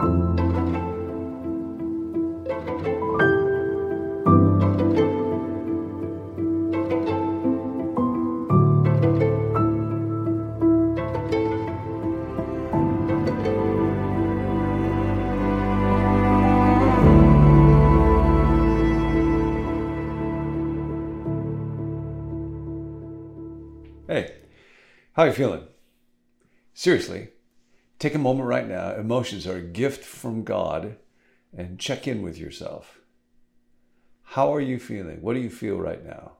Hey, how are you feeling? Seriously, take a moment right now. Emotions are a gift from God and check in with yourself. How are you feeling? What do you feel right now?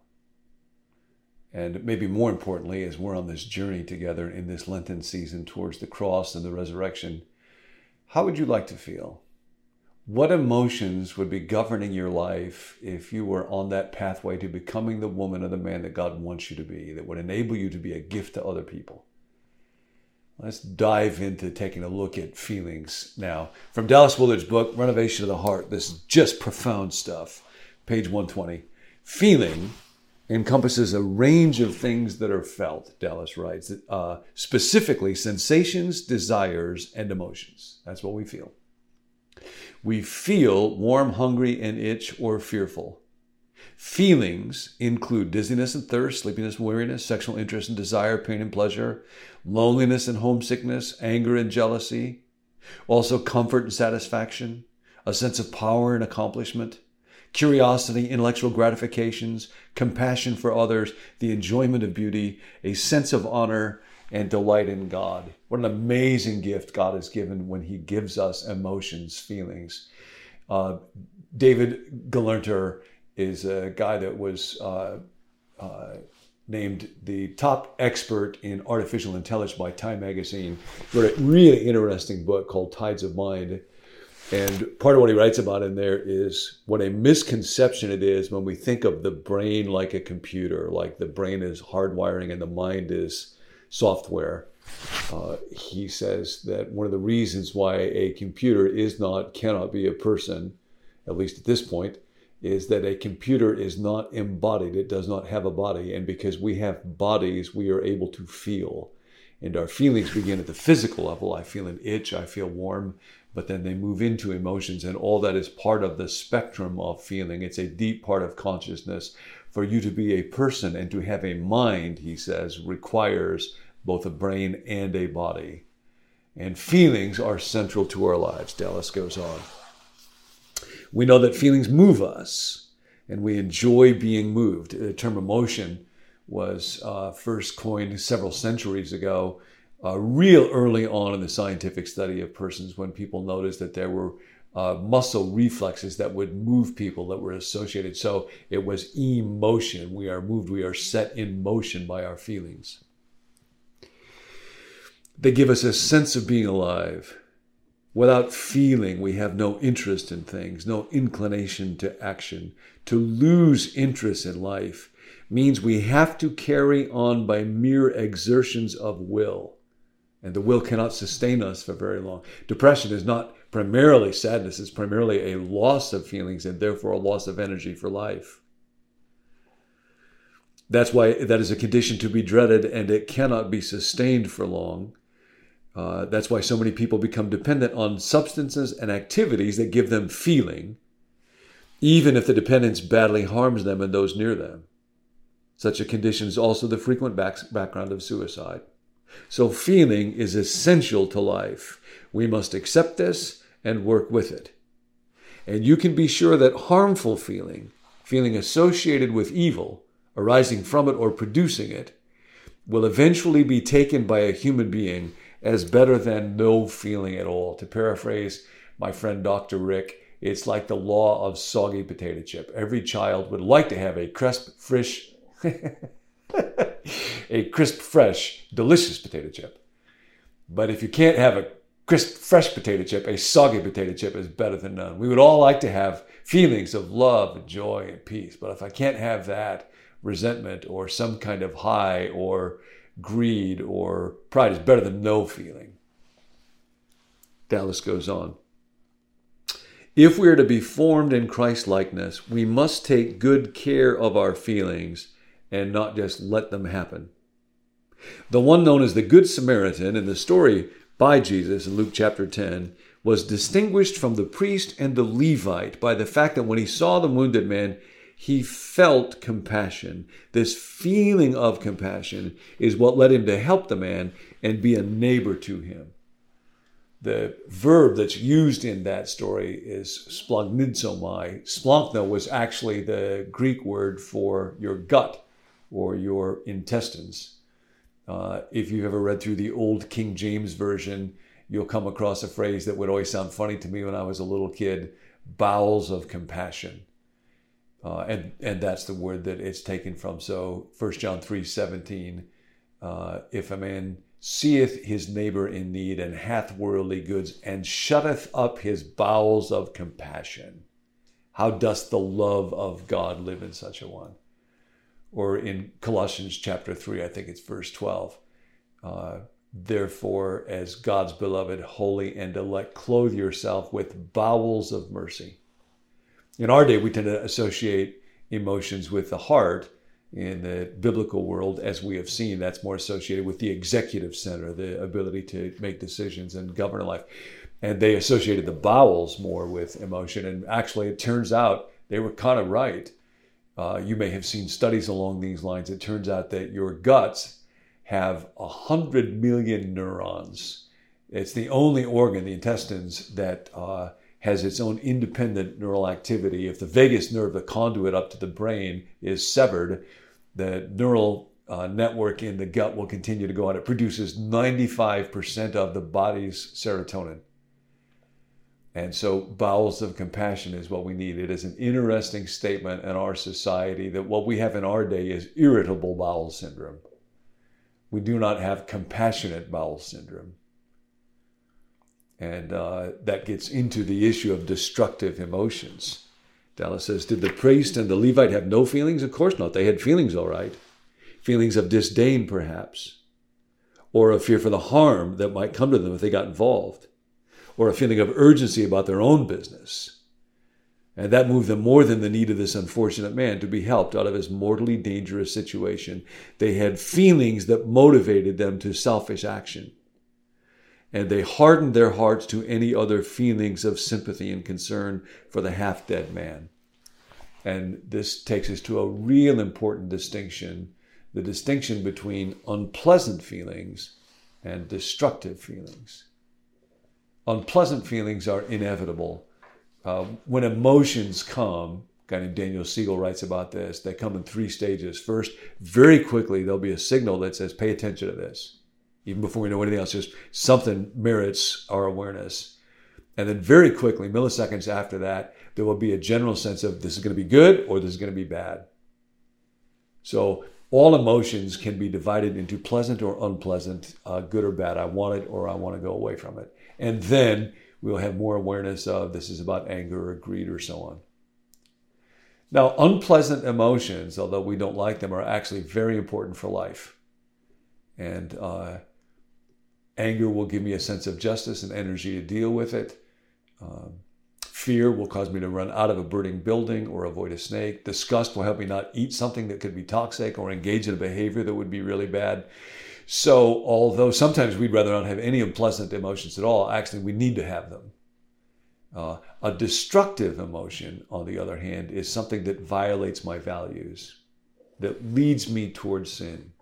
And maybe more importantly, as we're on this journey together in this Lenten season towards the cross and the resurrection, how would you like to feel? What emotions would be governing your life if you were on that pathway to becoming the woman or the man that God wants you to be, that would enable you to be a gift to other people? Let's dive into taking a look at feelings now. From Dallas Willard's book, Renovation of the Heart, this is just profound stuff. Page 120. Feeling encompasses a range of things that are felt, Dallas writes, uh, specifically sensations, desires, and emotions. That's what we feel. We feel warm, hungry, and itch or fearful. Feelings include dizziness and thirst, sleepiness, and weariness, sexual interest and desire, pain and pleasure, loneliness and homesickness, anger and jealousy, also comfort and satisfaction, a sense of power and accomplishment, curiosity, intellectual gratifications, compassion for others, the enjoyment of beauty, a sense of honor, and delight in God. What an amazing gift God has given when He gives us emotions, feelings. Uh, David Gelernter is a guy that was uh, uh, named the top expert in artificial intelligence by Time Magazine. Wrote a really interesting book called Tides of Mind. And part of what he writes about in there is what a misconception it is when we think of the brain like a computer, like the brain is hardwiring and the mind is software. Uh, he says that one of the reasons why a computer is not, cannot be a person, at least at this point, is that a computer is not embodied. It does not have a body. And because we have bodies, we are able to feel. And our feelings begin at the physical level. I feel an itch, I feel warm, but then they move into emotions. And all that is part of the spectrum of feeling. It's a deep part of consciousness. For you to be a person and to have a mind, he says, requires both a brain and a body. And feelings are central to our lives, Dallas goes on. We know that feelings move us, and we enjoy being moved. The term emotion was uh, first coined several centuries ago, uh, real early on in the scientific study of persons, when people noticed that there were uh, muscle reflexes that would move people that were associated. So it was emotion. We are moved, we are set in motion by our feelings. They give us a sense of being alive. Without feeling, we have no interest in things, no inclination to action. To lose interest in life means we have to carry on by mere exertions of will. And the will cannot sustain us for very long. Depression is not primarily sadness, it's primarily a loss of feelings and therefore a loss of energy for life. That's why that is a condition to be dreaded and it cannot be sustained for long. Uh, that's why so many people become dependent on substances and activities that give them feeling, even if the dependence badly harms them and those near them. Such a condition is also the frequent back- background of suicide. So, feeling is essential to life. We must accept this and work with it. And you can be sure that harmful feeling, feeling associated with evil, arising from it or producing it, will eventually be taken by a human being as better than no feeling at all. To paraphrase my friend Dr. Rick, it's like the law of soggy potato chip. Every child would like to have a crisp, fresh, a crisp, fresh, delicious potato chip. But if you can't have a crisp, fresh potato chip, a soggy potato chip is better than none. We would all like to have feelings of love and joy and peace. But if I can't have that, resentment or some kind of high or greed or pride is better than no feeling. Dallas goes on. If we are to be formed in Christ likeness, we must take good care of our feelings and not just let them happen. The one known as the Good Samaritan in the story by Jesus in Luke chapter 10 was distinguished from the priest and the Levite by the fact that when he saw the wounded man, he felt compassion. This feeling of compassion is what led him to help the man and be a neighbor to him. The verb that's used in that story is splagnidzomai. Splankno was actually the Greek word for your gut or your intestines. Uh, if you've ever read through the old King James Version, you'll come across a phrase that would always sound funny to me when I was a little kid bowels of compassion. Uh, and, and that's the word that it's taken from. So 1 John 3 17, uh, if a man seeth his neighbor in need and hath worldly goods and shutteth up his bowels of compassion, how doth the love of God live in such a one? or in Colossians chapter 3, I think it's verse 12. Uh, Therefore, as God's beloved, holy, and elect, clothe yourself with bowels of mercy. In our day, we tend to associate emotions with the heart. In the biblical world, as we have seen, that's more associated with the executive center, the ability to make decisions and govern life. And they associated the bowels more with emotion. And actually, it turns out they were kind of right uh, you may have seen studies along these lines. It turns out that your guts have 100 million neurons. It's the only organ, the intestines, that uh, has its own independent neural activity. If the vagus nerve, the conduit up to the brain, is severed, the neural uh, network in the gut will continue to go on. It produces 95% of the body's serotonin. And so, bowels of compassion is what we need. It is an interesting statement in our society that what we have in our day is irritable bowel syndrome. We do not have compassionate bowel syndrome. And uh, that gets into the issue of destructive emotions. Dallas says, Did the priest and the Levite have no feelings? Of course not. They had feelings, all right. Feelings of disdain, perhaps, or a fear for the harm that might come to them if they got involved or a feeling of urgency about their own business. And that moved them more than the need of this unfortunate man to be helped out of his mortally dangerous situation. They had feelings that motivated them to selfish action. And they hardened their hearts to any other feelings of sympathy and concern for the half dead man. And this takes us to a real important distinction the distinction between unpleasant feelings and destructive feelings unpleasant feelings are inevitable. Uh, when emotions come, guy named Daniel Siegel writes about this, they come in three stages. First, very quickly, there'll be a signal that says, pay attention to this. Even before we know anything else, just something merits our awareness. And then very quickly, milliseconds after that, there will be a general sense of this is going to be good or this is going to be bad. So all emotions can be divided into pleasant or unpleasant, uh, good or bad. I want it or I want to go away from it. And then we'll have more awareness of this is about anger or greed or so on. Now, unpleasant emotions, although we don't like them, are actually very important for life. And uh, anger will give me a sense of justice and energy to deal with it. Um, Fear will cause me to run out of a burning building or avoid a snake. Disgust will help me not eat something that could be toxic or engage in a behavior that would be really bad. So, although sometimes we'd rather not have any unpleasant emotions at all, actually, we need to have them. Uh, a destructive emotion, on the other hand, is something that violates my values, that leads me towards sin,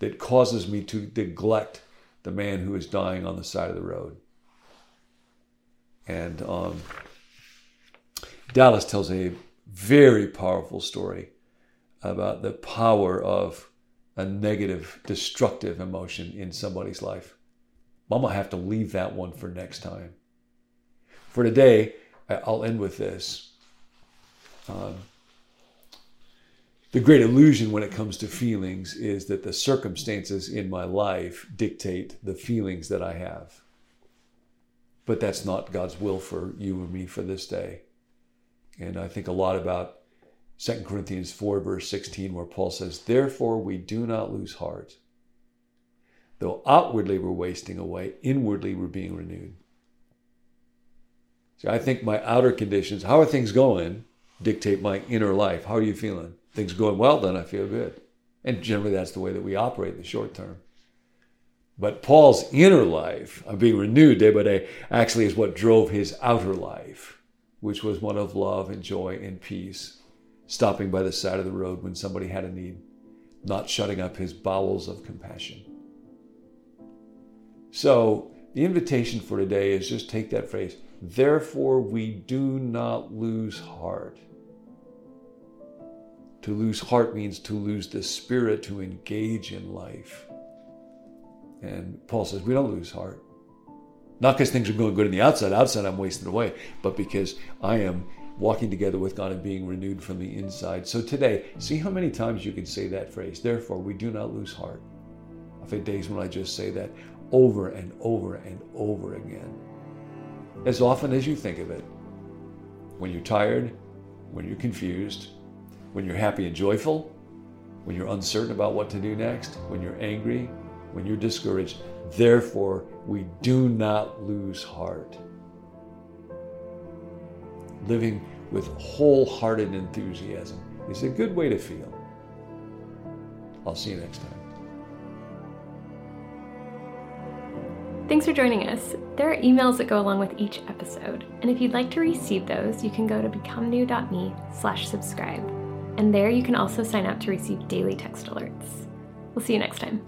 that causes me to neglect the man who is dying on the side of the road. And um, Dallas tells a very powerful story about the power of a negative, destructive emotion in somebody's life. I'm going to have to leave that one for next time. For today, I'll end with this. Um, the great illusion when it comes to feelings is that the circumstances in my life dictate the feelings that I have. But that's not God's will for you and me for this day. And I think a lot about 2 Corinthians 4, verse 16, where Paul says, Therefore we do not lose heart. Though outwardly we're wasting away, inwardly we're being renewed. See, I think my outer conditions, how are things going, dictate my inner life. How are you feeling? Things going well, then I feel good. And generally that's the way that we operate in the short term. But Paul's inner life of being renewed day by day actually is what drove his outer life, which was one of love and joy and peace, stopping by the side of the road when somebody had a need, not shutting up his bowels of compassion. So, the invitation for today is just take that phrase, therefore we do not lose heart. To lose heart means to lose the spirit to engage in life. And Paul says, we don't lose heart. Not because things are going good on the outside, outside I'm wasting away, but because I am walking together with God and being renewed from the inside. So today, see how many times you can say that phrase. Therefore, we do not lose heart. I've had days when I just say that over and over and over again. As often as you think of it. When you're tired, when you're confused, when you're happy and joyful, when you're uncertain about what to do next, when you're angry, when you're discouraged. Therefore, we do not lose heart. Living with wholehearted enthusiasm is a good way to feel. I'll see you next time. Thanks for joining us. There are emails that go along with each episode, and if you'd like to receive those, you can go to becomenew.me slash subscribe. And there you can also sign up to receive daily text alerts. We'll see you next time.